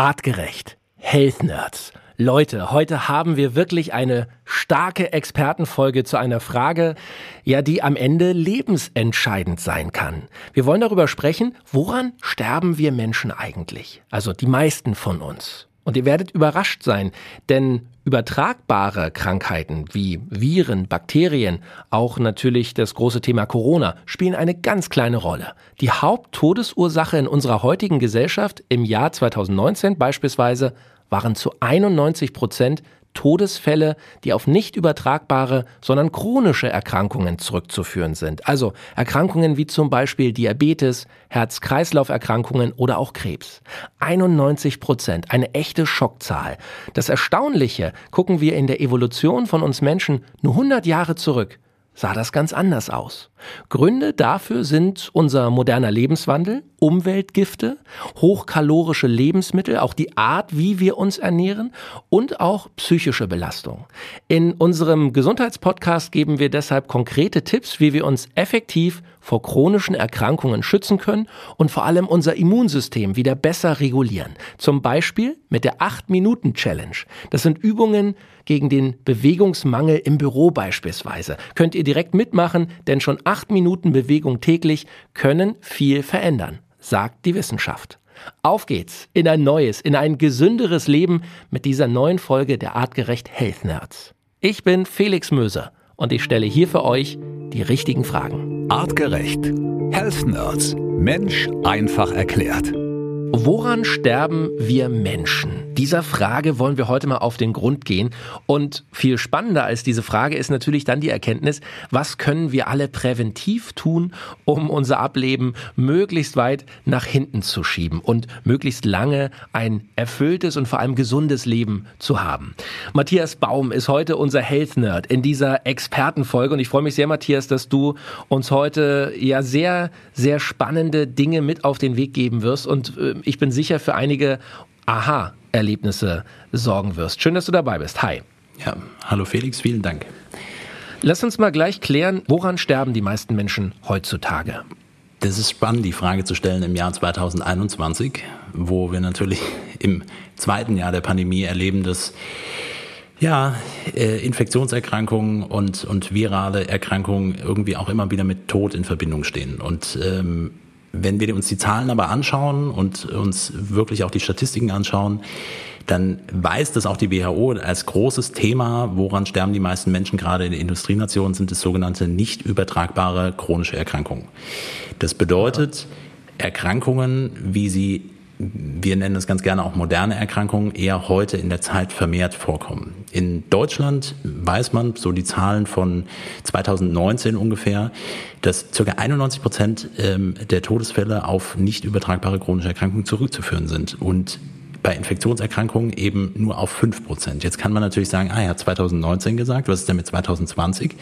Artgerecht. Health Nerds. Leute, heute haben wir wirklich eine starke Expertenfolge zu einer Frage, ja, die am Ende lebensentscheidend sein kann. Wir wollen darüber sprechen, woran sterben wir Menschen eigentlich? Also die meisten von uns. Und ihr werdet überrascht sein, denn übertragbare Krankheiten wie Viren, Bakterien, auch natürlich das große Thema Corona spielen eine ganz kleine Rolle. Die Haupttodesursache in unserer heutigen Gesellschaft im Jahr 2019 beispielsweise waren zu 91 Prozent Todesfälle, die auf nicht übertragbare, sondern chronische Erkrankungen zurückzuführen sind. Also Erkrankungen wie zum Beispiel Diabetes, Herz-Kreislauf-Erkrankungen oder auch Krebs. 91 Prozent, eine echte Schockzahl. Das Erstaunliche gucken wir in der Evolution von uns Menschen nur 100 Jahre zurück sah das ganz anders aus. Gründe dafür sind unser moderner Lebenswandel, Umweltgifte, hochkalorische Lebensmittel, auch die Art, wie wir uns ernähren und auch psychische Belastung. In unserem Gesundheitspodcast geben wir deshalb konkrete Tipps, wie wir uns effektiv vor chronischen Erkrankungen schützen können und vor allem unser Immunsystem wieder besser regulieren. Zum Beispiel mit der 8-Minuten-Challenge. Das sind Übungen gegen den Bewegungsmangel im Büro beispielsweise. Könnt ihr direkt mitmachen, denn schon 8 Minuten Bewegung täglich können viel verändern sagt die Wissenschaft. Auf geht's in ein neues, in ein gesünderes Leben mit dieser neuen Folge der Artgerecht Health Nerds. Ich bin Felix Möser und ich stelle hier für euch die richtigen Fragen. Artgerecht. Health Nerds. Mensch einfach erklärt. Woran sterben wir Menschen? Dieser Frage wollen wir heute mal auf den Grund gehen. Und viel spannender als diese Frage ist natürlich dann die Erkenntnis, was können wir alle präventiv tun, um unser Ableben möglichst weit nach hinten zu schieben und möglichst lange ein erfülltes und vor allem gesundes Leben zu haben. Matthias Baum ist heute unser Health Nerd in dieser Expertenfolge und ich freue mich sehr, Matthias, dass du uns heute ja sehr, sehr spannende Dinge mit auf den Weg geben wirst und äh, ich bin sicher, für einige Aha-Erlebnisse sorgen wirst. Schön, dass du dabei bist. Hi. Ja, hallo Felix, vielen Dank. Lass uns mal gleich klären, woran sterben die meisten Menschen heutzutage? Das ist spannend, die Frage zu stellen im Jahr 2021, wo wir natürlich im zweiten Jahr der Pandemie erleben, dass ja, äh, Infektionserkrankungen und, und virale Erkrankungen irgendwie auch immer wieder mit Tod in Verbindung stehen. Und ähm, wenn wir uns die Zahlen aber anschauen und uns wirklich auch die Statistiken anschauen, dann weiß das auch die WHO als großes Thema, woran sterben die meisten Menschen gerade in den Industrienationen, sind es sogenannte nicht übertragbare chronische Erkrankungen. Das bedeutet Erkrankungen, wie sie wir nennen es ganz gerne auch moderne Erkrankungen, eher heute in der Zeit vermehrt vorkommen. In Deutschland weiß man, so die Zahlen von 2019 ungefähr, dass ca. 91 Prozent ähm, der Todesfälle auf nicht übertragbare chronische Erkrankungen zurückzuführen sind. Und bei Infektionserkrankungen eben nur auf 5 Prozent. Jetzt kann man natürlich sagen, ah, er hat 2019 gesagt, was ist denn mit 2020?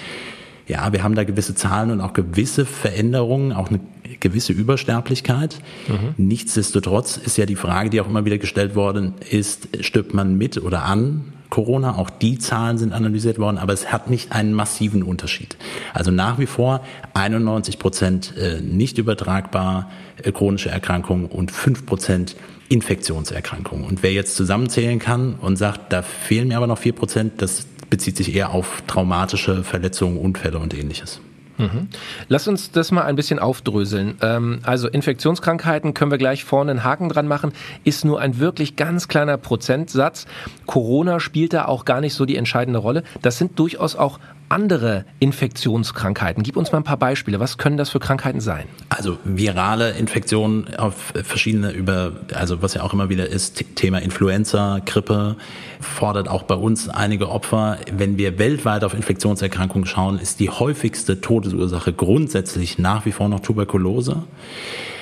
Ja, wir haben da gewisse Zahlen und auch gewisse Veränderungen, auch eine gewisse Übersterblichkeit. Mhm. Nichtsdestotrotz ist ja die Frage, die auch immer wieder gestellt worden ist, stirbt man mit oder an Corona? Auch die Zahlen sind analysiert worden, aber es hat nicht einen massiven Unterschied. Also nach wie vor 91 Prozent äh, nicht übertragbar äh, chronische Erkrankungen und 5 Prozent Infektionserkrankungen. Und wer jetzt zusammenzählen kann und sagt, da fehlen mir aber noch 4 Prozent, das bezieht sich eher auf traumatische Verletzungen, Unfälle und ähnliches. Mhm. Lass uns das mal ein bisschen aufdröseln. Ähm, also Infektionskrankheiten können wir gleich vorne einen Haken dran machen, ist nur ein wirklich ganz kleiner Prozentsatz. Corona spielt da auch gar nicht so die entscheidende Rolle. Das sind durchaus auch andere Infektionskrankheiten? Gib uns mal ein paar Beispiele. Was können das für Krankheiten sein? Also virale Infektionen auf verschiedene über, also was ja auch immer wieder ist, Thema Influenza, Grippe, fordert auch bei uns einige Opfer. Wenn wir weltweit auf Infektionserkrankungen schauen, ist die häufigste Todesursache grundsätzlich nach wie vor noch Tuberkulose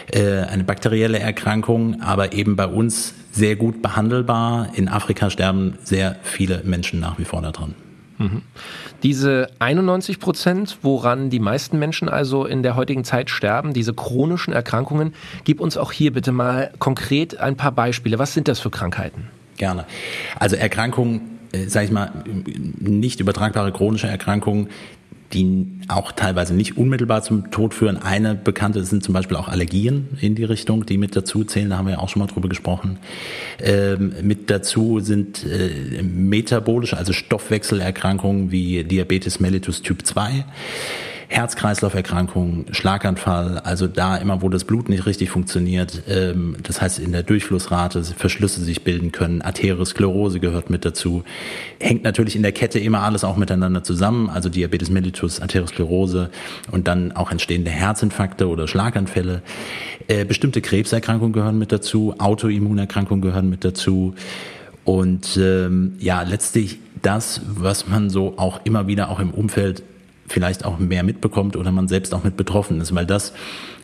äh, eine bakterielle Erkrankung, aber eben bei uns sehr gut behandelbar. In Afrika sterben sehr viele Menschen nach wie vor daran. Mhm. Diese 91 Prozent, woran die meisten Menschen also in der heutigen Zeit sterben, diese chronischen Erkrankungen, gib uns auch hier bitte mal konkret ein paar Beispiele. Was sind das für Krankheiten? Gerne. Also Erkrankungen, äh, sage ich mal, nicht übertragbare chronische Erkrankungen, die auch teilweise nicht unmittelbar zum Tod führen. Eine bekannte sind zum Beispiel auch Allergien in die Richtung, die mit dazu zählen. Da haben wir ja auch schon mal drüber gesprochen. Ähm, mit dazu sind äh, metabolische, also Stoffwechselerkrankungen wie Diabetes mellitus Typ 2. Herz-Kreislauf-Erkrankungen, Schlaganfall, also da immer, wo das Blut nicht richtig funktioniert, ähm, das heißt in der Durchflussrate Verschlüsse sich bilden können, Arteriosklerose gehört mit dazu, hängt natürlich in der Kette immer alles auch miteinander zusammen, also Diabetes mellitus, Arteriosklerose und dann auch entstehende Herzinfarkte oder Schlaganfälle. Äh, bestimmte Krebserkrankungen gehören mit dazu, Autoimmunerkrankungen gehören mit dazu. Und ähm, ja, letztlich das, was man so auch immer wieder auch im Umfeld vielleicht auch mehr mitbekommt oder man selbst auch mit betroffen ist, weil das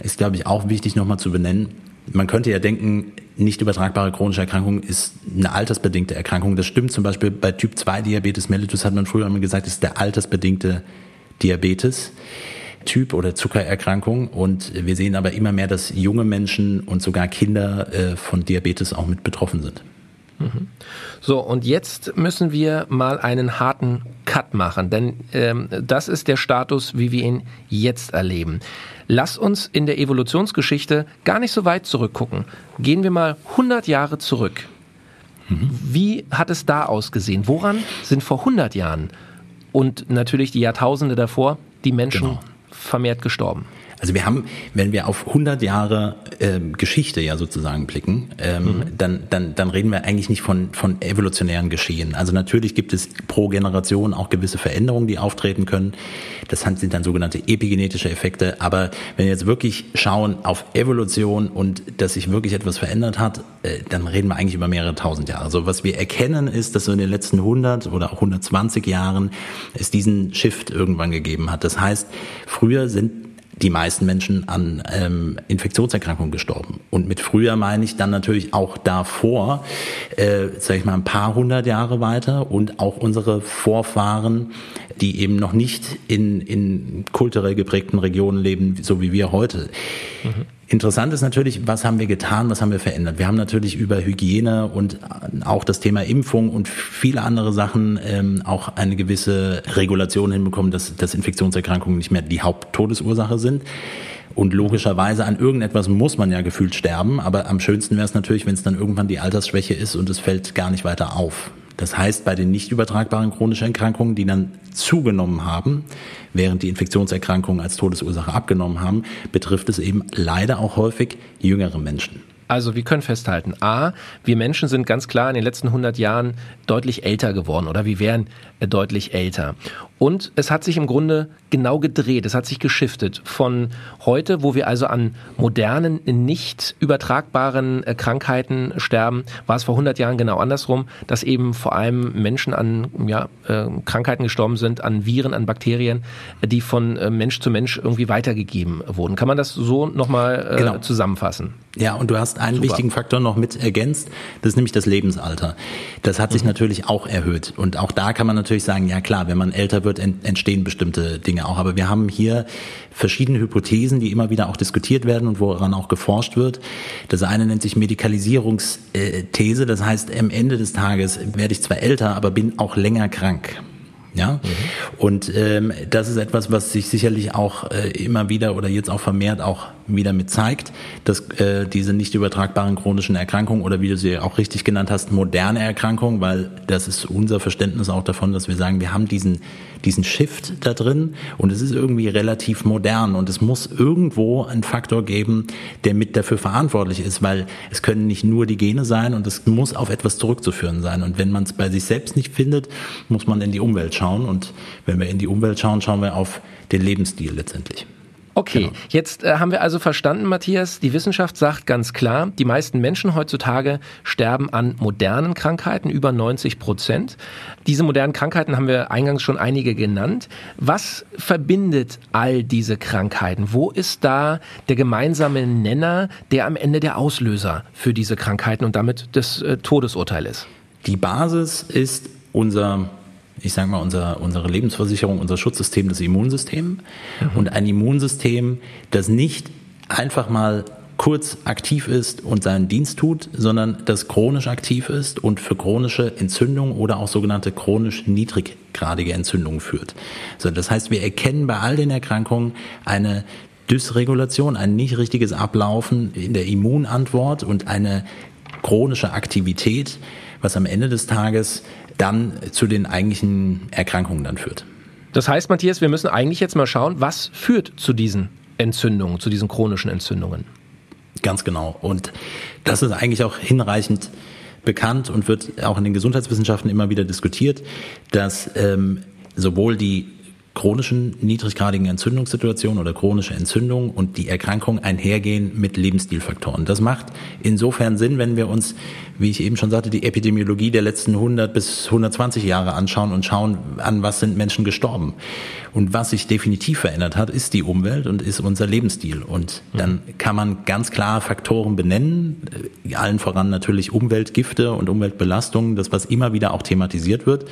ist, glaube ich, auch wichtig nochmal zu benennen. Man könnte ja denken, nicht übertragbare chronische Erkrankung ist eine altersbedingte Erkrankung. Das stimmt zum Beispiel bei Typ 2 Diabetes mellitus hat man früher immer gesagt, ist der altersbedingte Diabetes. Typ oder Zuckererkrankung und wir sehen aber immer mehr, dass junge Menschen und sogar Kinder äh, von Diabetes auch mit betroffen sind. So, und jetzt müssen wir mal einen harten Cut machen, denn ähm, das ist der Status, wie wir ihn jetzt erleben. Lass uns in der Evolutionsgeschichte gar nicht so weit zurückgucken. Gehen wir mal 100 Jahre zurück. Mhm. Wie hat es da ausgesehen? Woran sind vor 100 Jahren und natürlich die Jahrtausende davor die Menschen genau. vermehrt gestorben? Also wir haben, wenn wir auf 100 Jahre äh, Geschichte ja sozusagen blicken, ähm, mhm. dann, dann, dann reden wir eigentlich nicht von, von evolutionären Geschehen. Also natürlich gibt es pro Generation auch gewisse Veränderungen, die auftreten können. Das sind dann sogenannte epigenetische Effekte. Aber wenn wir jetzt wirklich schauen auf Evolution und dass sich wirklich etwas verändert hat, äh, dann reden wir eigentlich über mehrere tausend Jahre. Also was wir erkennen ist, dass so in den letzten 100 oder auch 120 Jahren es diesen Shift irgendwann gegeben hat. Das heißt, früher sind die meisten Menschen an ähm, Infektionserkrankungen gestorben. Und mit früher meine ich dann natürlich auch davor, äh, sage ich mal, ein paar hundert Jahre weiter und auch unsere Vorfahren, die eben noch nicht in, in kulturell geprägten Regionen leben, so wie wir heute. Mhm. Interessant ist natürlich, was haben wir getan, was haben wir verändert? Wir haben natürlich über Hygiene und auch das Thema Impfung und viele andere Sachen ähm, auch eine gewisse Regulation hinbekommen, dass, dass Infektionserkrankungen nicht mehr die Haupttodesursache sind. Und logischerweise an irgendetwas muss man ja gefühlt sterben, aber am schönsten wäre es natürlich, wenn es dann irgendwann die Altersschwäche ist und es fällt gar nicht weiter auf. Das heißt, bei den nicht übertragbaren chronischen Erkrankungen, die dann zugenommen haben, während die Infektionserkrankungen als Todesursache abgenommen haben, betrifft es eben leider auch häufig jüngere Menschen. Also wir können festhalten, a, wir Menschen sind ganz klar in den letzten 100 Jahren deutlich älter geworden oder wir wären deutlich älter. Und es hat sich im Grunde genau gedreht, es hat sich geschiftet von heute, wo wir also an modernen, nicht übertragbaren äh, Krankheiten sterben, war es vor 100 Jahren genau andersrum, dass eben vor allem Menschen an ja, äh, Krankheiten gestorben sind, an Viren, an Bakterien, die von Mensch zu Mensch irgendwie weitergegeben wurden. Kann man das so nochmal äh, genau. zusammenfassen? Ja, und du hast einen Super. wichtigen Faktor noch mit ergänzt, das ist nämlich das Lebensalter. Das hat sich mhm. natürlich auch erhöht. Und auch da kann man natürlich sagen, ja klar, wenn man älter wird, entstehen bestimmte Dinge auch. Aber wir haben hier verschiedene Hypothesen, die immer wieder auch diskutiert werden und woran auch geforscht wird. Das eine nennt sich Medikalisierungsthese. Das heißt, am Ende des Tages werde ich zwar älter, aber bin auch länger krank. Ja, mhm. und ähm, das ist etwas, was sich sicherlich auch äh, immer wieder oder jetzt auch vermehrt auch wieder mit zeigt, dass äh, diese nicht übertragbaren chronischen Erkrankungen oder wie du sie auch richtig genannt hast, moderne Erkrankungen, weil das ist unser Verständnis auch davon, dass wir sagen, wir haben diesen diesen Shift da drin und es ist irgendwie relativ modern und es muss irgendwo einen Faktor geben, der mit dafür verantwortlich ist, weil es können nicht nur die Gene sein und es muss auf etwas zurückzuführen sein und wenn man es bei sich selbst nicht findet, muss man in die Umwelt schauen. Und wenn wir in die Umwelt schauen, schauen wir auf den Lebensstil letztendlich. Okay, genau. jetzt äh, haben wir also verstanden, Matthias, die Wissenschaft sagt ganz klar, die meisten Menschen heutzutage sterben an modernen Krankheiten, über 90 Prozent. Diese modernen Krankheiten haben wir eingangs schon einige genannt. Was verbindet all diese Krankheiten? Wo ist da der gemeinsame Nenner, der am Ende der Auslöser für diese Krankheiten und damit das äh, Todesurteil ist? Die Basis ist unser ich sage mal, unser, unsere Lebensversicherung, unser Schutzsystem, das Immunsystem. Mhm. Und ein Immunsystem, das nicht einfach mal kurz aktiv ist und seinen Dienst tut, sondern das chronisch aktiv ist und für chronische Entzündung oder auch sogenannte chronisch niedriggradige Entzündungen führt. So, das heißt, wir erkennen bei all den Erkrankungen eine Dysregulation, ein nicht richtiges Ablaufen in der Immunantwort und eine chronische Aktivität, was am Ende des Tages dann zu den eigentlichen Erkrankungen dann führt. Das heißt, Matthias, wir müssen eigentlich jetzt mal schauen, was führt zu diesen Entzündungen, zu diesen chronischen Entzündungen. Ganz genau. Und das ist eigentlich auch hinreichend bekannt und wird auch in den Gesundheitswissenschaften immer wieder diskutiert, dass ähm, sowohl die chronischen niedriggradigen Entzündungssituationen oder chronische Entzündungen und die Erkrankung einhergehen mit Lebensstilfaktoren. Das macht insofern Sinn, wenn wir uns, wie ich eben schon sagte, die Epidemiologie der letzten 100 bis 120 Jahre anschauen und schauen an, was sind Menschen gestorben. Und was sich definitiv verändert hat, ist die Umwelt und ist unser Lebensstil. Und dann kann man ganz klar Faktoren benennen, allen voran natürlich Umweltgifte und Umweltbelastungen, das was immer wieder auch thematisiert wird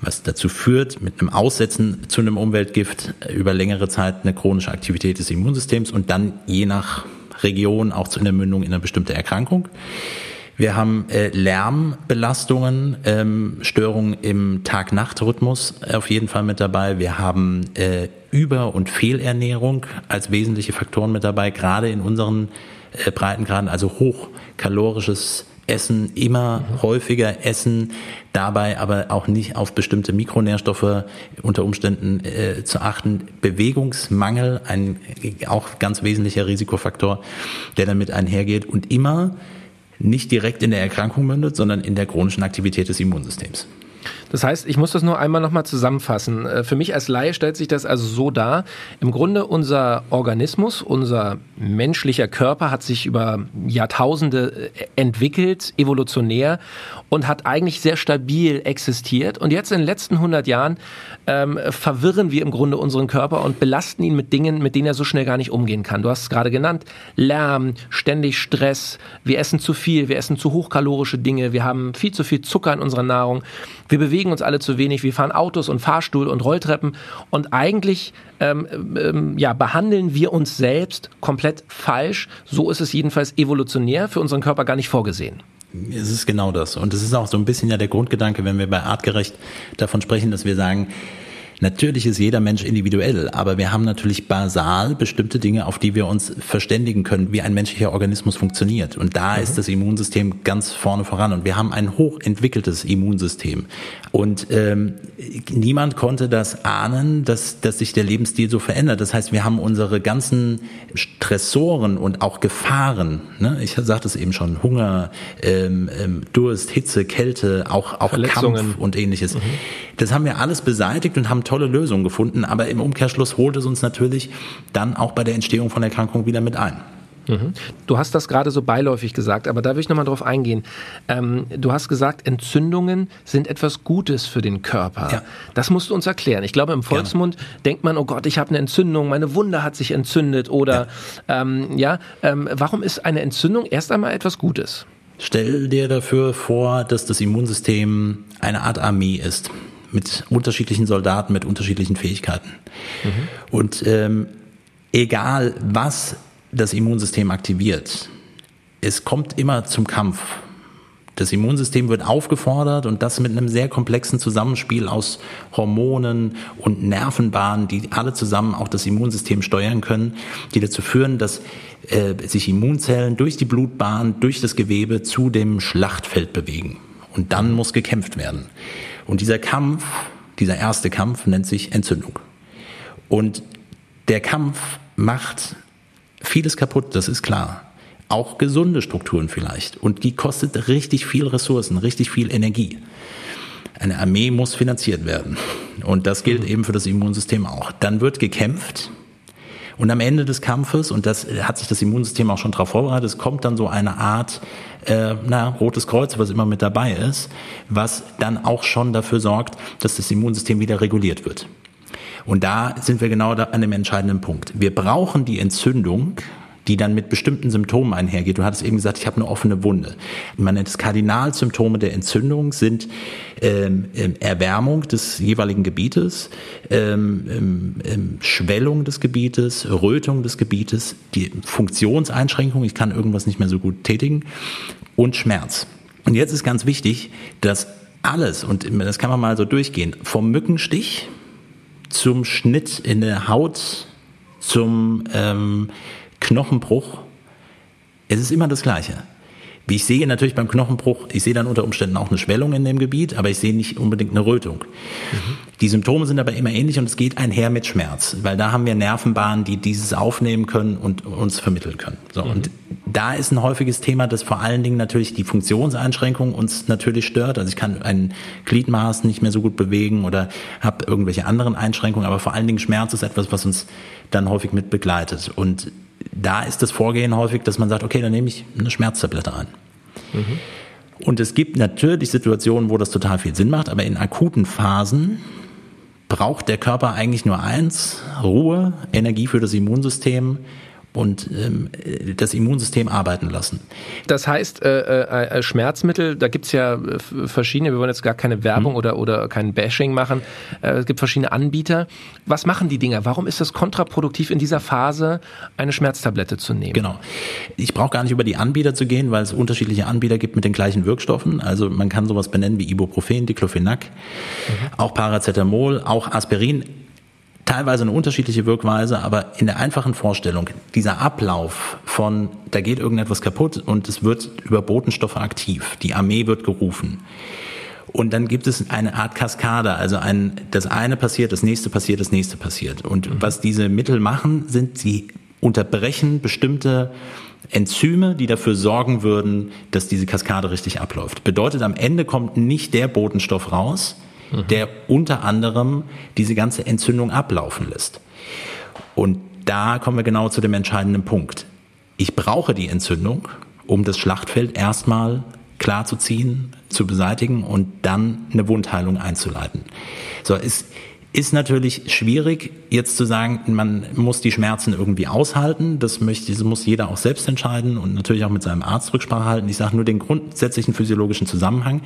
was dazu führt, mit einem Aussetzen zu einem Umweltgift über längere Zeit eine chronische Aktivität des Immunsystems und dann je nach Region auch zu einer Mündung in eine bestimmte Erkrankung. Wir haben äh, Lärmbelastungen, ähm, Störungen im Tag-Nacht-Rhythmus auf jeden Fall mit dabei. Wir haben äh, Über- und Fehlernährung als wesentliche Faktoren mit dabei, gerade in unseren äh, Breitengraden, also hochkalorisches Essen, immer häufiger essen, dabei aber auch nicht auf bestimmte Mikronährstoffe unter Umständen äh, zu achten. Bewegungsmangel, ein auch ganz wesentlicher Risikofaktor, der damit einhergeht und immer nicht direkt in der Erkrankung mündet, sondern in der chronischen Aktivität des Immunsystems. Das heißt, ich muss das nur einmal nochmal zusammenfassen. Äh, für mich als Laie stellt sich das also so dar. Im Grunde unser Organismus, unser menschlicher Körper hat sich über Jahrtausende äh, entwickelt, evolutionär und hat eigentlich sehr stabil existiert. Und jetzt in den letzten 100 Jahren ähm, verwirren wir im Grunde unseren Körper und belasten ihn mit Dingen, mit denen er so schnell gar nicht umgehen kann. Du hast es gerade genannt. Lärm, ständig Stress. Wir essen zu viel, wir essen zu hochkalorische Dinge. Wir haben viel zu viel Zucker in unserer Nahrung. Wir bewegen uns alle zu wenig. Wir fahren Autos und Fahrstuhl und Rolltreppen. Und eigentlich ähm, ähm, ja, behandeln wir uns selbst komplett falsch. So ist es jedenfalls evolutionär für unseren Körper gar nicht vorgesehen. Es ist genau das. Und es ist auch so ein bisschen ja der Grundgedanke, wenn wir bei Artgerecht davon sprechen, dass wir sagen, Natürlich ist jeder Mensch individuell, aber wir haben natürlich basal bestimmte Dinge, auf die wir uns verständigen können, wie ein menschlicher Organismus funktioniert. Und da mhm. ist das Immunsystem ganz vorne voran. Und wir haben ein hochentwickeltes Immunsystem. Und ähm, niemand konnte das ahnen, dass, dass sich der Lebensstil so verändert. Das heißt, wir haben unsere ganzen Stressoren und auch Gefahren. Ne? Ich sagte es eben schon: Hunger, ähm, ähm, Durst, Hitze, Kälte, auch, auch Kampf und ähnliches. Mhm. Das haben wir alles beseitigt und haben tolle Lösungen gefunden, aber im Umkehrschluss holt es uns natürlich dann auch bei der Entstehung von Erkrankungen wieder mit ein. Mhm. Du hast das gerade so beiläufig gesagt, aber da will ich nochmal drauf eingehen. Ähm, du hast gesagt, Entzündungen sind etwas Gutes für den Körper. Ja. Das musst du uns erklären. Ich glaube, im Volksmund Gerne. denkt man, oh Gott, ich habe eine Entzündung, meine Wunde hat sich entzündet oder ja, ähm, ja ähm, warum ist eine Entzündung erst einmal etwas Gutes? Stell dir dafür vor, dass das Immunsystem eine Art Armee ist mit unterschiedlichen Soldaten, mit unterschiedlichen Fähigkeiten. Mhm. Und ähm, egal, was das Immunsystem aktiviert, es kommt immer zum Kampf. Das Immunsystem wird aufgefordert und das mit einem sehr komplexen Zusammenspiel aus Hormonen und Nervenbahnen, die alle zusammen auch das Immunsystem steuern können, die dazu führen, dass äh, sich Immunzellen durch die Blutbahn, durch das Gewebe zu dem Schlachtfeld bewegen. Und dann muss gekämpft werden. Und dieser Kampf, dieser erste Kampf nennt sich Entzündung. Und der Kampf macht vieles kaputt, das ist klar. Auch gesunde Strukturen vielleicht. Und die kostet richtig viel Ressourcen, richtig viel Energie. Eine Armee muss finanziert werden. Und das gilt eben für das Immunsystem auch. Dann wird gekämpft und am Ende des Kampfes, und das hat sich das Immunsystem auch schon darauf vorbereitet, es kommt dann so eine Art äh, na, rotes Kreuz, was immer mit dabei ist, was dann auch schon dafür sorgt, dass das Immunsystem wieder reguliert wird. Und da sind wir genau an dem entscheidenden Punkt. Wir brauchen die Entzündung, die dann mit bestimmten Symptomen einhergeht. Du hattest eben gesagt, ich habe eine offene Wunde. Man nennt es Kardinalsymptome der Entzündung sind ähm, ähm, Erwärmung des jeweiligen Gebietes, ähm, ähm, ähm Schwellung des Gebietes, Rötung des Gebietes, die Funktionseinschränkung, ich kann irgendwas nicht mehr so gut tätigen und Schmerz. Und jetzt ist ganz wichtig, dass alles, und das kann man mal so durchgehen, vom Mückenstich zum Schnitt in der Haut, zum ähm, Knochenbruch, es ist immer das Gleiche. Wie ich sehe natürlich beim Knochenbruch, ich sehe dann unter Umständen auch eine Schwellung in dem Gebiet, aber ich sehe nicht unbedingt eine Rötung. Mhm. Die Symptome sind aber immer ähnlich und es geht einher mit Schmerz, weil da haben wir Nervenbahnen, die dieses aufnehmen können und uns vermitteln können. So, mhm. Und da ist ein häufiges Thema, dass vor allen Dingen natürlich die Funktionseinschränkung uns natürlich stört. Also ich kann ein Gliedmaß nicht mehr so gut bewegen oder habe irgendwelche anderen Einschränkungen, aber vor allen Dingen Schmerz ist etwas, was uns dann häufig mit begleitet. Und da ist das Vorgehen häufig, dass man sagt, okay, dann nehme ich eine Schmerztablette ein. Mhm. Und es gibt natürlich Situationen, wo das total viel Sinn macht, aber in akuten Phasen braucht der Körper eigentlich nur eins, Ruhe, Energie für das Immunsystem, und ähm, das Immunsystem arbeiten lassen. Das heißt, äh, äh, äh Schmerzmittel, da gibt es ja äh, verschiedene, wir wollen jetzt gar keine Werbung hm. oder, oder kein Bashing machen, äh, es gibt verschiedene Anbieter. Was machen die Dinger? Warum ist es kontraproduktiv in dieser Phase, eine Schmerztablette zu nehmen? Genau. Ich brauche gar nicht über die Anbieter zu gehen, weil es unterschiedliche Anbieter gibt mit den gleichen Wirkstoffen. Also man kann sowas benennen wie Ibuprofen, Diclofenac, mhm. auch Paracetamol, auch Aspirin teilweise eine unterschiedliche Wirkweise, aber in der einfachen Vorstellung, dieser Ablauf von, da geht irgendetwas kaputt und es wird über Botenstoffe aktiv, die Armee wird gerufen. Und dann gibt es eine Art Kaskade, also ein, das eine passiert, das nächste passiert, das nächste passiert. Und mhm. was diese Mittel machen, sind, sie unterbrechen bestimmte Enzyme, die dafür sorgen würden, dass diese Kaskade richtig abläuft. Bedeutet, am Ende kommt nicht der Botenstoff raus, mhm. der unter anderem diese ganze Entzündung ablaufen lässt. Und da kommen wir genau zu dem entscheidenden Punkt. Ich brauche die Entzündung, um das Schlachtfeld erstmal klar zu ziehen, zu beseitigen und dann eine Wundheilung einzuleiten. So, es ist natürlich schwierig, jetzt zu sagen, man muss die Schmerzen irgendwie aushalten. Das, möchte, das muss jeder auch selbst entscheiden und natürlich auch mit seinem Arzt Rücksprache halten. Ich sage nur den grundsätzlichen physiologischen Zusammenhang.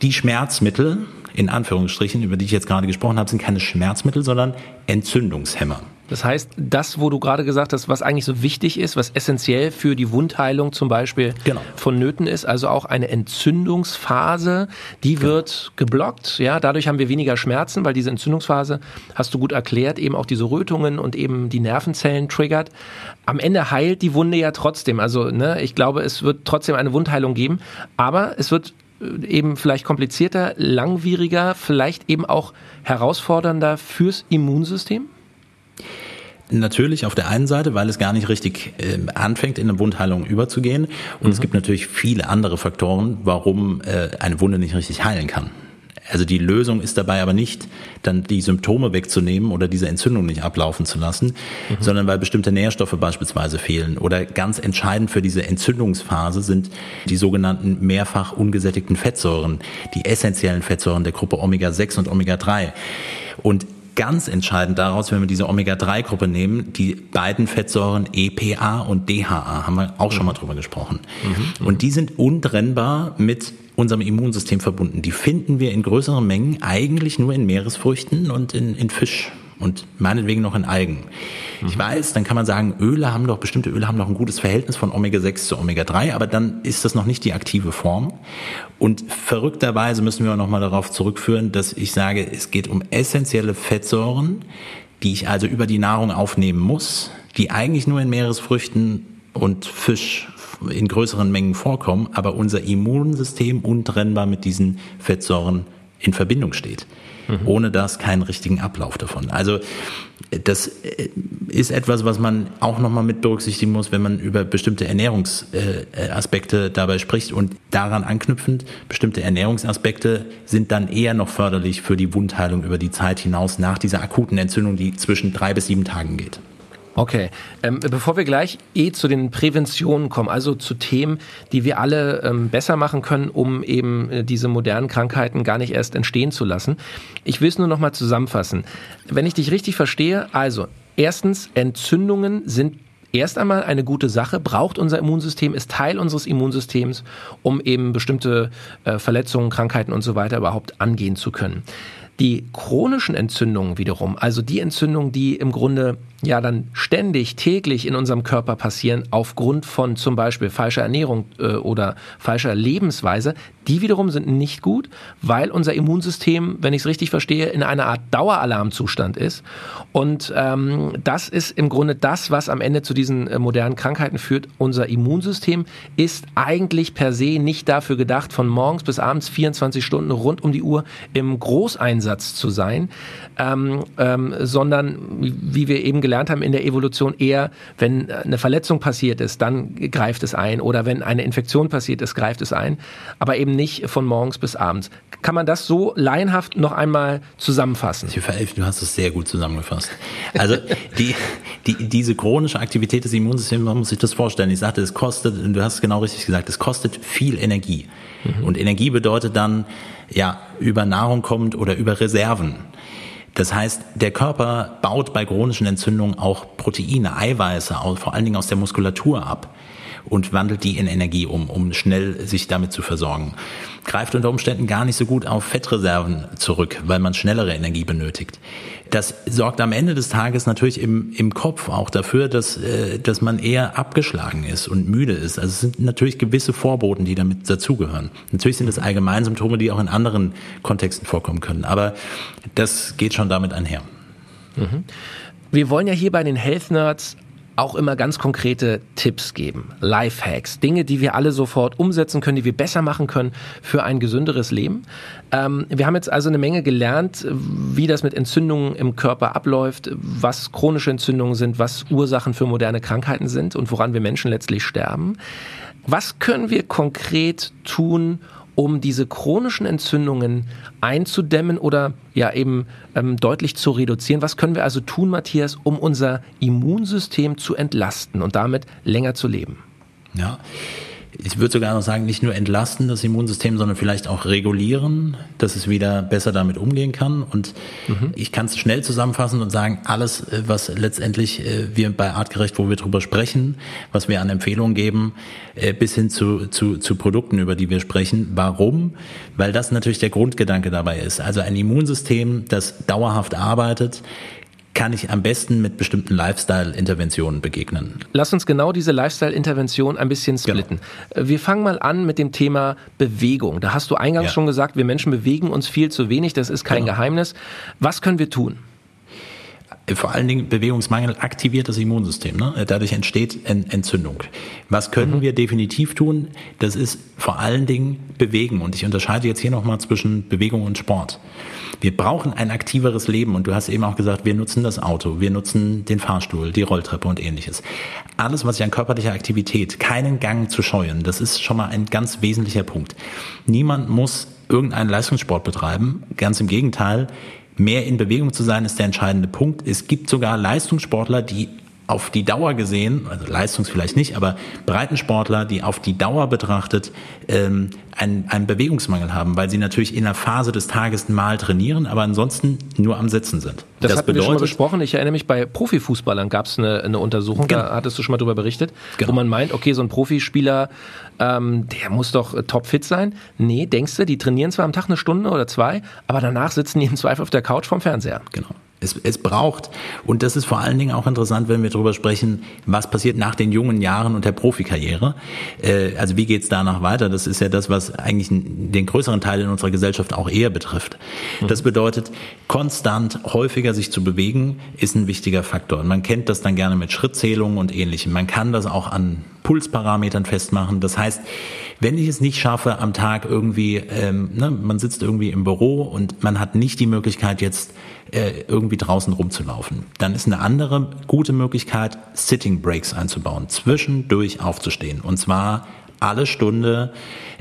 Die Schmerzmittel, in Anführungsstrichen, über die ich jetzt gerade gesprochen habe, sind keine Schmerzmittel, sondern Entzündungshemmer. Das heißt, das, wo du gerade gesagt hast, was eigentlich so wichtig ist, was essentiell für die Wundheilung zum Beispiel genau. vonnöten ist, also auch eine Entzündungsphase, die genau. wird geblockt. Ja, dadurch haben wir weniger Schmerzen, weil diese Entzündungsphase, hast du gut erklärt, eben auch diese Rötungen und eben die Nervenzellen triggert. Am Ende heilt die Wunde ja trotzdem. Also, ne, ich glaube, es wird trotzdem eine Wundheilung geben, aber es wird eben vielleicht komplizierter, langwieriger, vielleicht eben auch herausfordernder fürs Immunsystem? Natürlich auf der einen Seite, weil es gar nicht richtig äh, anfängt, in eine Wundheilung überzugehen. Und mhm. es gibt natürlich viele andere Faktoren, warum äh, eine Wunde nicht richtig heilen kann. Also die Lösung ist dabei aber nicht, dann die Symptome wegzunehmen oder diese Entzündung nicht ablaufen zu lassen, mhm. sondern weil bestimmte Nährstoffe beispielsweise fehlen. Oder ganz entscheidend für diese Entzündungsphase sind die sogenannten mehrfach ungesättigten Fettsäuren, die essentiellen Fettsäuren der Gruppe Omega-6 und Omega-3. Und ganz entscheidend daraus, wenn wir diese Omega-3-Gruppe nehmen, die beiden Fettsäuren EPA und DHA, haben wir auch schon mal drüber gesprochen. Mhm, und die sind untrennbar mit unserem Immunsystem verbunden. Die finden wir in größeren Mengen eigentlich nur in Meeresfrüchten und in, in Fisch und meinetwegen noch in Algen. Ich mhm. weiß, dann kann man sagen, Öle haben doch, bestimmte Öle haben doch ein gutes Verhältnis von Omega-6 zu Omega-3, aber dann ist das noch nicht die aktive Form. Und verrückterweise müssen wir auch nochmal darauf zurückführen, dass ich sage, es geht um essentielle Fettsäuren, die ich also über die Nahrung aufnehmen muss, die eigentlich nur in Meeresfrüchten und Fisch in größeren Mengen vorkommen, aber unser Immunsystem untrennbar mit diesen Fettsäuren in Verbindung steht. Mhm. Ohne das keinen richtigen Ablauf davon. Also das äh, ist etwas, was man auch nochmal mit berücksichtigen muss, wenn man über bestimmte Ernährungsaspekte dabei spricht. Und daran anknüpfend, bestimmte Ernährungsaspekte sind dann eher noch förderlich für die Wundheilung über die Zeit hinaus nach dieser akuten Entzündung, die zwischen drei bis sieben Tagen geht. Okay, ähm, bevor wir gleich eh zu den Präventionen kommen, also zu Themen, die wir alle ähm, besser machen können, um eben äh, diese modernen Krankheiten gar nicht erst entstehen zu lassen. Ich will es nur noch mal zusammenfassen. Wenn ich dich richtig verstehe, also erstens, Entzündungen sind erst einmal eine gute Sache, braucht unser Immunsystem, ist Teil unseres Immunsystems, um eben bestimmte äh, Verletzungen, Krankheiten und so weiter überhaupt angehen zu können. Die chronischen Entzündungen wiederum, also die Entzündungen, die im Grunde ja dann ständig, täglich in unserem Körper passieren, aufgrund von zum Beispiel falscher Ernährung äh, oder falscher Lebensweise, die wiederum sind nicht gut, weil unser Immunsystem, wenn ich es richtig verstehe, in einer Art Daueralarmzustand ist. Und ähm, das ist im Grunde das, was am Ende zu diesen äh, modernen Krankheiten führt. Unser Immunsystem ist eigentlich per se nicht dafür gedacht, von morgens bis abends 24 Stunden rund um die Uhr im Großeinsatz zu sein, ähm, ähm, sondern wie wir eben gelernt haben in der Evolution eher, wenn eine Verletzung passiert ist, dann greift es ein oder wenn eine Infektion passiert ist, greift es ein, aber eben nicht von morgens bis abends. Kann man das so laienhaft noch einmal zusammenfassen? Du hast es sehr gut zusammengefasst. Also die, die, diese chronische Aktivität des Immunsystems, man muss sich das vorstellen. Ich sagte, es kostet, du hast es genau richtig gesagt, es kostet viel Energie. Mhm. Und Energie bedeutet dann, ja, über Nahrung kommt oder über Reserven. Das heißt, der Körper baut bei chronischen Entzündungen auch Proteine, Eiweiße, vor allen Dingen aus der Muskulatur ab und wandelt die in Energie um, um schnell sich damit zu versorgen. Greift unter Umständen gar nicht so gut auf Fettreserven zurück, weil man schnellere Energie benötigt. Das sorgt am Ende des Tages natürlich im, im Kopf auch dafür, dass, äh, dass man eher abgeschlagen ist und müde ist. Also es sind natürlich gewisse Vorboten, die damit dazugehören. Natürlich sind es Allgemeinsymptome, die auch in anderen Kontexten vorkommen können. Aber das geht schon damit einher. Mhm. Wir wollen ja hier bei den Health Nerds auch immer ganz konkrete Tipps geben, Lifehacks, Dinge, die wir alle sofort umsetzen können, die wir besser machen können für ein gesünderes Leben. Ähm, wir haben jetzt also eine Menge gelernt, wie das mit Entzündungen im Körper abläuft, was chronische Entzündungen sind, was Ursachen für moderne Krankheiten sind und woran wir Menschen letztlich sterben. Was können wir konkret tun, diese chronischen Entzündungen einzudämmen oder ja eben ähm, deutlich zu reduzieren. Was können wir also tun, Matthias, um unser Immunsystem zu entlasten und damit länger zu leben? Ja, ich würde sogar noch sagen, nicht nur entlasten das Immunsystem, sondern vielleicht auch regulieren, dass es wieder besser damit umgehen kann. Und mhm. ich kann es schnell zusammenfassen und sagen, alles, äh, was letztendlich äh, wir bei Artgerecht, wo wir drüber sprechen, was wir an Empfehlungen geben, äh, bis hin zu, zu, zu Produkten, über die wir sprechen. Warum? Weil das natürlich der Grundgedanke dabei ist. Also ein Immunsystem, das dauerhaft arbeitet, kann ich am besten mit bestimmten Lifestyle-Interventionen begegnen. Lass uns genau diese Lifestyle-Intervention ein bisschen genau. splitten. Genau. Wir fangen mal an mit dem Thema Bewegung. Da hast du eingangs ja. schon gesagt, wir Menschen bewegen uns viel zu wenig, das ist kein genau. Geheimnis. Was können wir tun? vor allen Dingen Bewegungsmangel aktiviert das Immunsystem. Ne? Dadurch entsteht Entzündung. Was können mhm. wir definitiv tun? Das ist vor allen Dingen bewegen. Und ich unterscheide jetzt hier nochmal zwischen Bewegung und Sport. Wir brauchen ein aktiveres Leben. Und du hast eben auch gesagt, wir nutzen das Auto, wir nutzen den Fahrstuhl, die Rolltreppe und ähnliches. Alles, was sich an körperlicher Aktivität, keinen Gang zu scheuen, das ist schon mal ein ganz wesentlicher Punkt. Niemand muss irgendeinen Leistungssport betreiben. Ganz im Gegenteil mehr in Bewegung zu sein, ist der entscheidende Punkt. Es gibt sogar Leistungssportler, die auf die Dauer gesehen, also Leistungs vielleicht nicht, aber Breitensportler, die auf die Dauer betrachtet ähm, einen, einen Bewegungsmangel haben, weil sie natürlich in der Phase des Tages mal trainieren, aber ansonsten nur am Sitzen sind. Das, das hatten bedeutet, wir schon mal besprochen. Ich erinnere mich, bei Profifußballern gab es eine, eine Untersuchung, genau. da hattest du schon mal drüber berichtet, genau. wo man meint, okay, so ein Profispieler, ähm, der muss doch äh, topfit sein. Nee, denkst du, die trainieren zwar am Tag eine Stunde oder zwei, aber danach sitzen die im Zweifel auf der Couch vom Fernseher. Genau. Es, es braucht, und das ist vor allen Dingen auch interessant, wenn wir darüber sprechen, was passiert nach den jungen Jahren und der Profikarriere. Äh, also wie geht's danach weiter? Das ist ja das, was eigentlich den größeren Teil in unserer Gesellschaft auch eher betrifft. Mhm. Das bedeutet, konstant häufiger sich zu bewegen, ist ein wichtiger Faktor. Und man kennt das dann gerne mit Schrittzählungen und ähnlichem. Man kann das auch an Pulsparametern festmachen. Das heißt, wenn ich es nicht schaffe, am Tag irgendwie, ähm, ne, man sitzt irgendwie im Büro und man hat nicht die Möglichkeit, jetzt äh, irgendwie draußen rumzulaufen, dann ist eine andere gute Möglichkeit, Sitting Breaks einzubauen, zwischendurch aufzustehen. Und zwar alle Stunde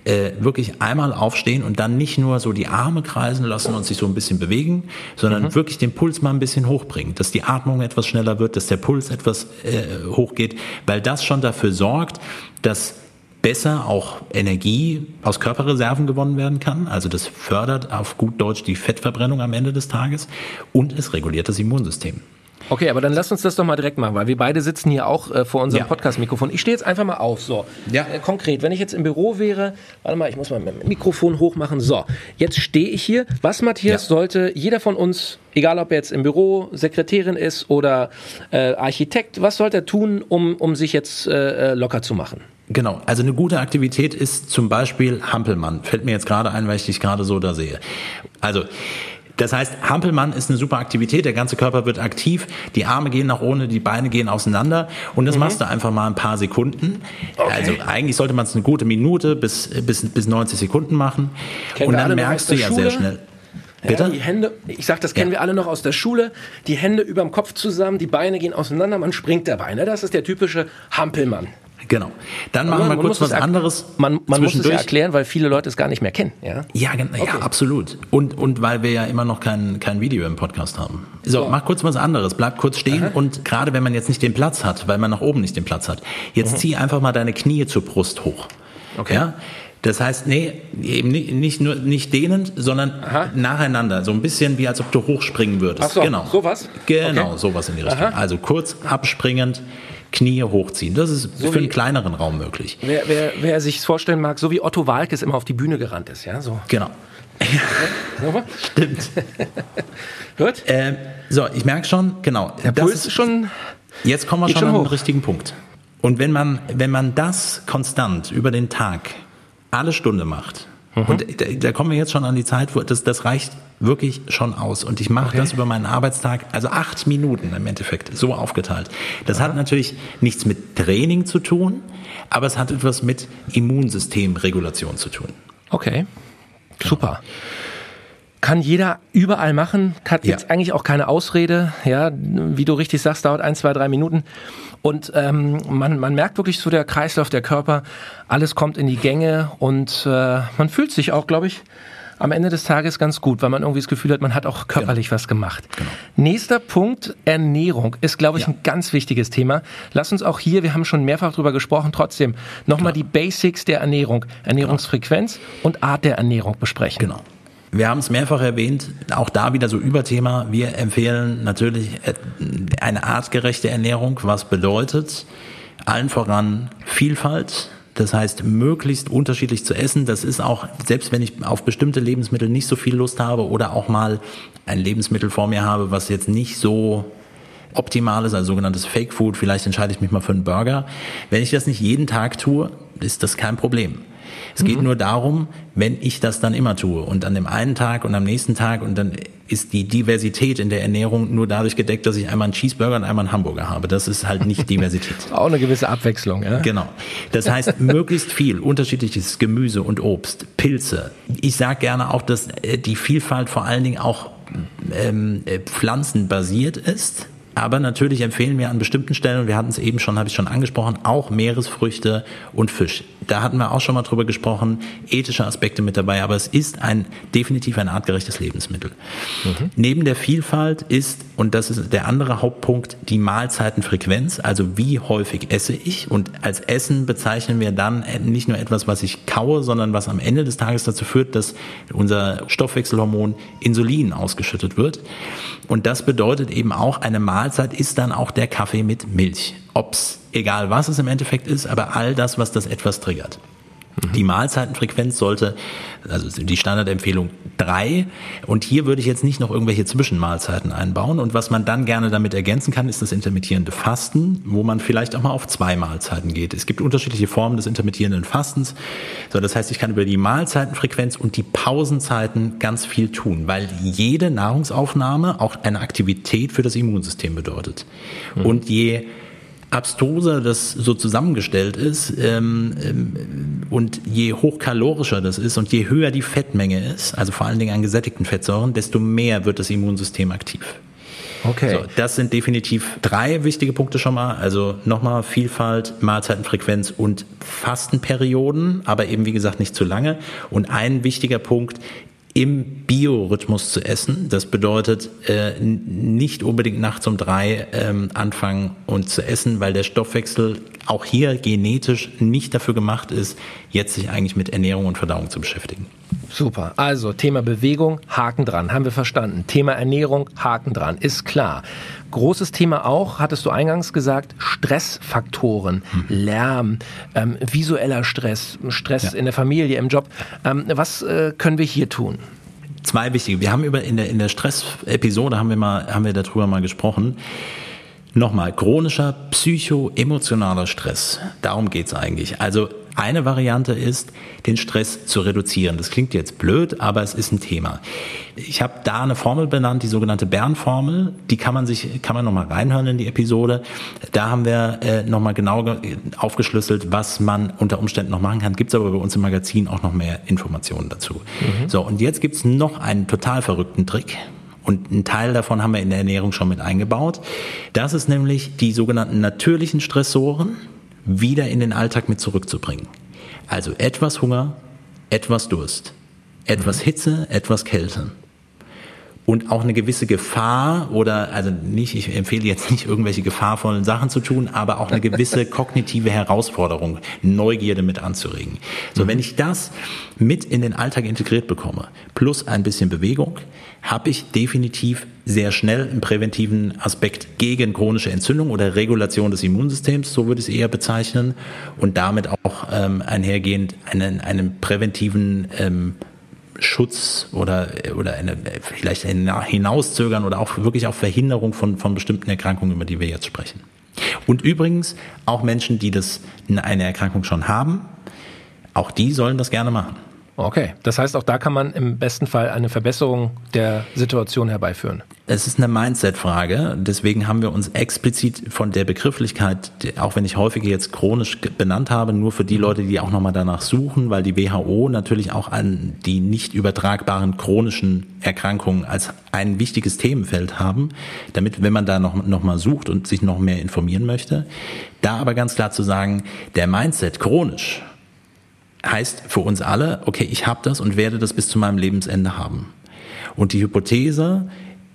äh, wirklich einmal aufstehen und dann nicht nur so die Arme kreisen lassen und sich so ein bisschen bewegen, sondern mhm. wirklich den Puls mal ein bisschen hochbringen, dass die Atmung etwas schneller wird, dass der Puls etwas äh, hochgeht, weil das schon dafür sorgt, dass besser auch Energie aus Körperreserven gewonnen werden kann. Also das fördert auf gut Deutsch die Fettverbrennung am Ende des Tages und es reguliert das Immunsystem. Okay, aber dann lass uns das doch mal direkt machen, weil wir beide sitzen hier auch äh, vor unserem Ja. Podcast-Mikrofon. Ich stehe jetzt einfach mal auf. So, Ja. äh, konkret, wenn ich jetzt im Büro wäre, warte mal, ich muss mal mein Mikrofon hochmachen. So, jetzt stehe ich hier. Was, Matthias, Ja. sollte jeder von uns, egal ob er jetzt im Büro Sekretärin ist oder äh, Architekt, was sollte er tun, um, um sich jetzt äh, äh, locker zu machen? Genau, also eine gute Aktivität ist zum Beispiel Hampelmann. Fällt mir jetzt gerade ein, weil ich dich gerade so da sehe. Also, das heißt, Hampelmann ist eine super Aktivität, der ganze Körper wird aktiv, die Arme gehen nach ohne, die Beine gehen auseinander und das machst du einfach mal ein paar Sekunden. Also eigentlich sollte man es eine gute Minute bis, bis, bis 90 Sekunden machen Kennen und dann merkst du ja sehr schnell. Ja, Bitte? die Hände, ich sag, das kennen Ja. wir alle noch aus der Schule. Die Hände überm Kopf zusammen, die Beine gehen auseinander, man springt dabei. Ne? Das ist der typische Hampelmann. Genau. Dann machen wir Man kurz was es er- anderes. Man, man muss es ja erklären, weil viele Leute es gar nicht mehr kennen. Ja? Ja, gen- ja, absolut. Und, und weil wir ja immer noch kein, kein Video im Podcast haben. So, mach kurz was anderes. Bleib kurz stehen und gerade wenn man jetzt nicht den Platz hat, weil man nach oben nicht den Platz hat, jetzt zieh einfach mal deine Knie zur Brust hoch. Okay. Ja? Das heißt, nee, eben nicht, nicht nur nicht dehnend, sondern Aha. nacheinander. So ein bisschen wie als ob du hochspringen würdest. Ach so, genau. sowas? Genau, Okay. sowas in die Richtung. Aha. Also kurz abspringend, Knie hochziehen. Das ist So für einen kleineren Raum möglich. Wer, wer, wer sich vorstellen mag, so wie Otto Walkes immer auf die Bühne gerannt ist. Ja? So. Genau. Nochmal? Stimmt. Hört? ähm, so, ich merke schon, genau. Der das Puls ist schon... Jetzt kommen wir schon schon an den richtigen Punkt. Und wenn man, wenn man das konstant über den Tag alle Stunde macht, Mhm. und da, da kommen wir jetzt schon an die Zeit, wo das, das reicht wirklich schon aus. Und ich mache Okay. das über meinen Arbeitstag, also acht Minuten im Endeffekt, so aufgeteilt. Das hat natürlich nichts mit Training zu tun, aber es hat etwas mit Immunsystemregulation zu tun. Okay, super. Kann jeder überall machen, hat Ja. jetzt eigentlich auch keine Ausrede. Ja, wie du richtig sagst, dauert ein, zwei, drei Minuten. Und ähm, man, man merkt wirklich so der Kreislauf, der Körper, alles kommt in die Gänge und äh, man fühlt sich auch, glaube ich, am Ende des Tages ganz gut, weil man irgendwie das Gefühl hat, man hat auch körperlich was gemacht. Nächster Punkt, Ernährung, ist, glaube ich, Ja. ein ganz wichtiges Thema. Lass uns auch hier, wir haben schon mehrfach drüber gesprochen, trotzdem nochmal die Basics der Ernährung, Ernährungsfrequenz und Art der Ernährung besprechen. Genau. Wir haben es mehrfach erwähnt, auch da wieder so Überthema. Wir empfehlen natürlich äh, eine artgerechte Ernährung, was bedeutet allen voran Vielfalt. Das heißt, möglichst unterschiedlich zu essen. Das ist auch, selbst wenn ich auf bestimmte Lebensmittel nicht so viel Lust habe oder auch mal ein Lebensmittel vor mir habe, was jetzt nicht so optimal ist, also sogenanntes Fake Food, vielleicht entscheide ich mich mal für einen Burger. Wenn ich das nicht jeden Tag tue, ist das kein Problem. Es geht nur darum, wenn ich das dann immer tue und an dem einen Tag und am nächsten Tag und dann ist die Diversität in der Ernährung nur dadurch gedeckt, dass ich einmal einen Cheeseburger und einmal einen Hamburger habe. Das ist halt nicht Diversität. Auch eine gewisse Abwechslung. Ja? Genau. Das heißt, möglichst viel unterschiedliches Gemüse und Obst, Pilze. Ich sage gerne auch, dass äh, die Vielfalt vor allen Dingen auch ähm, äh, pflanzenbasiert ist. Aber natürlich empfehlen wir an bestimmten Stellen, und wir hatten es eben schon, habe ich schon angesprochen, auch Meeresfrüchte und Fisch. Da hatten wir auch schon mal drüber gesprochen, ethische Aspekte mit dabei, aber es ist ein definitiv ein artgerechtes Lebensmittel. Neben der Vielfalt ist, und das ist der andere Hauptpunkt, die Mahlzeitenfrequenz, also wie häufig esse ich. Und als Essen bezeichnen wir dann nicht nur etwas, was ich kaue, sondern was am Ende des Tages dazu führt, dass unser Stoffwechselhormon Insulin ausgeschüttet wird. Und das bedeutet eben auch, eine Mahlzeit ist dann auch der Kaffee mit Milch. Ob's egal was es im Endeffekt ist, aber all das, was das etwas triggert. Die Mahlzeitenfrequenz sollte, also die Standardempfehlung drei. Und hier würde ich jetzt nicht noch irgendwelche Zwischenmahlzeiten einbauen. Und was man dann gerne damit ergänzen kann, ist das intermittierende Fasten, wo man vielleicht auch mal auf zwei Mahlzeiten geht. Es gibt unterschiedliche Formen des intermittierenden Fastens. So, das heißt, ich kann über die Mahlzeitenfrequenz und die Pausenzeiten ganz viel tun, weil jede Nahrungsaufnahme auch eine Aktivität für das Immunsystem bedeutet. Und je abstruser das so zusammengestellt ist ähm, ähm, und je hochkalorischer das ist und je höher die Fettmenge ist, also vor allen Dingen an gesättigten Fettsäuren, desto mehr wird das Immunsystem aktiv. Okay. So, das sind definitiv drei wichtige Punkte schon mal. Also nochmal Vielfalt, Mahlzeitenfrequenz und Fastenperioden, aber eben wie gesagt nicht zu lange. Und ein wichtiger Punkt, im Biorhythmus zu essen. Das bedeutet äh, nicht unbedingt nachts um drei ähm, anfangen und zu essen, weil der Stoffwechsel auch hier genetisch nicht dafür gemacht ist, jetzt sich eigentlich mit Ernährung und Verdauung zu beschäftigen. Super. Also Thema Bewegung, Haken dran, haben wir verstanden. Thema Ernährung, Haken dran, ist klar. Großes Thema auch, hattest du eingangs gesagt, Stressfaktoren, hm. Lärm, ähm, visueller Stress, Stress ja. in der Familie, im Job. Ähm, was äh, können wir hier tun? Zwei wichtige. Wir haben über in der in der Stress-Episode haben wir mal haben wir darüber mal gesprochen. Nochmal, chronischer psycho-emotionaler Stress. Darum geht's eigentlich. Also eine Variante ist, den Stress zu reduzieren. Das klingt jetzt blöd, aber es ist ein Thema. Ich habe da eine Formel benannt, die sogenannte Bern-Formel. Die kann man sich, kann man nochmal reinhören in die Episode. Da haben wir äh, nochmal genau aufgeschlüsselt, was man unter Umständen noch machen kann. Gibt es aber bei uns im Magazin auch noch mehr Informationen dazu. Mhm. So, und jetzt gibt's noch einen total verrückten Trick. Und einen Teil davon haben wir in der Ernährung schon mit eingebaut. Das ist nämlich die sogenannten natürlichen Stressoren wieder in den Alltag mit zurückzubringen. Also etwas Hunger, etwas Durst, etwas Hitze, etwas Kälte und auch eine gewisse Gefahr oder also nicht, ich empfehle jetzt nicht irgendwelche gefahrvollen Sachen zu tun, aber auch eine gewisse kognitive Herausforderung, Neugierde mit anzuregen. So, mhm. wenn ich das mit in den Alltag integriert bekomme, plus ein bisschen Bewegung, habe ich definitiv sehr schnell einen präventiven Aspekt gegen chronische Entzündung oder Regulation des Immunsystems, so würde ich es eher bezeichnen, und damit auch ähm, einhergehend einen, einen präventiven ähm, Schutz oder, oder eine, vielleicht Hinauszögern oder auch wirklich auch Verhinderung von, von bestimmten Erkrankungen, über die wir jetzt sprechen. Und übrigens auch Menschen, die das eine Erkrankung schon haben, auch die sollen das gerne machen. Okay, das heißt, auch da kann man im besten Fall eine Verbesserung der Situation herbeiführen. Es ist eine Mindset-Frage, deswegen haben wir uns explizit von der Begrifflichkeit, auch wenn ich häufig jetzt chronisch benannt habe, nur für die Leute, die auch nochmal danach suchen, weil die WHO natürlich auch an die nicht übertragbaren chronischen Erkrankungen als ein wichtiges Themenfeld haben, damit, wenn man da noch, noch sucht und sich noch mehr informieren möchte, da aber ganz klar zu sagen, der Mindset chronisch heißt für uns alle, okay, ich habe das und werde das bis zu meinem Lebensende haben. Und die Hypothese,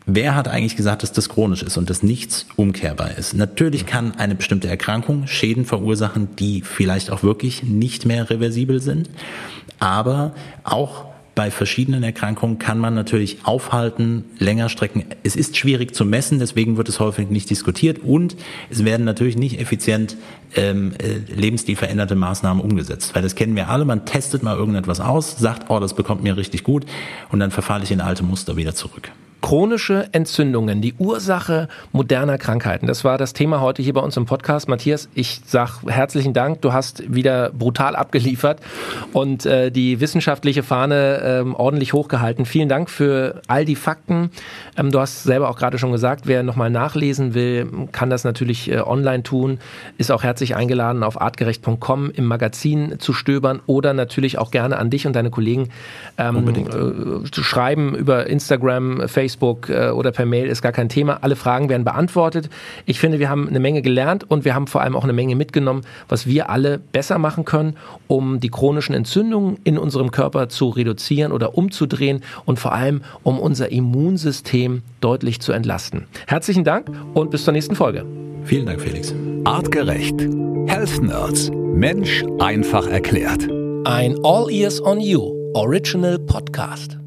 wer hat eigentlich gesagt, dass das chronisch ist und dass nichts umkehrbar ist? Natürlich kann eine bestimmte Erkrankung Schäden verursachen, die vielleicht auch wirklich nicht mehr reversibel sind, aber auch bei verschiedenen Erkrankungen kann man natürlich aufhalten, länger strecken. Es ist schwierig zu messen, deswegen wird es häufig nicht diskutiert und es werden natürlich nicht effizient ähm, äh, lebensstilveränderte Maßnahmen umgesetzt. Weil das kennen wir alle, man testet mal irgendetwas aus, sagt, oh, das bekommt mir richtig gut und dann verfalle ich in alte Muster wieder zurück. Chronische Entzündungen, die Ursache moderner Krankheiten. Das war das Thema heute hier bei uns im Podcast. Matthias, ich sag herzlichen Dank. Du hast wieder brutal abgeliefert und äh, die wissenschaftliche Fahne ähm, ordentlich hochgehalten. Vielen Dank für all die Fakten. Ähm, du hast selber auch gerade schon gesagt, wer nochmal nachlesen will, kann das natürlich äh, online tun. Ist auch herzlich eingeladen, auf artgerecht.com im Magazin zu stöbern oder natürlich auch gerne an dich und deine Kollegen ähm, äh, zu schreiben über Instagram, Facebook Facebook äh, oder per Mail ist gar kein Thema. Alle Fragen werden beantwortet. Ich finde, wir haben eine Menge gelernt und wir haben vor allem auch eine Menge mitgenommen, was wir alle besser machen können, um die chronischen Entzündungen in unserem Körper zu reduzieren oder umzudrehen und vor allem, um unser Immunsystem deutlich zu entlasten. Herzlichen Dank und bis zur nächsten Folge. Vielen Dank, Felix. Artgerecht. Health Nerds. Mensch einfach erklärt. Ein All Ears on You Original Podcast.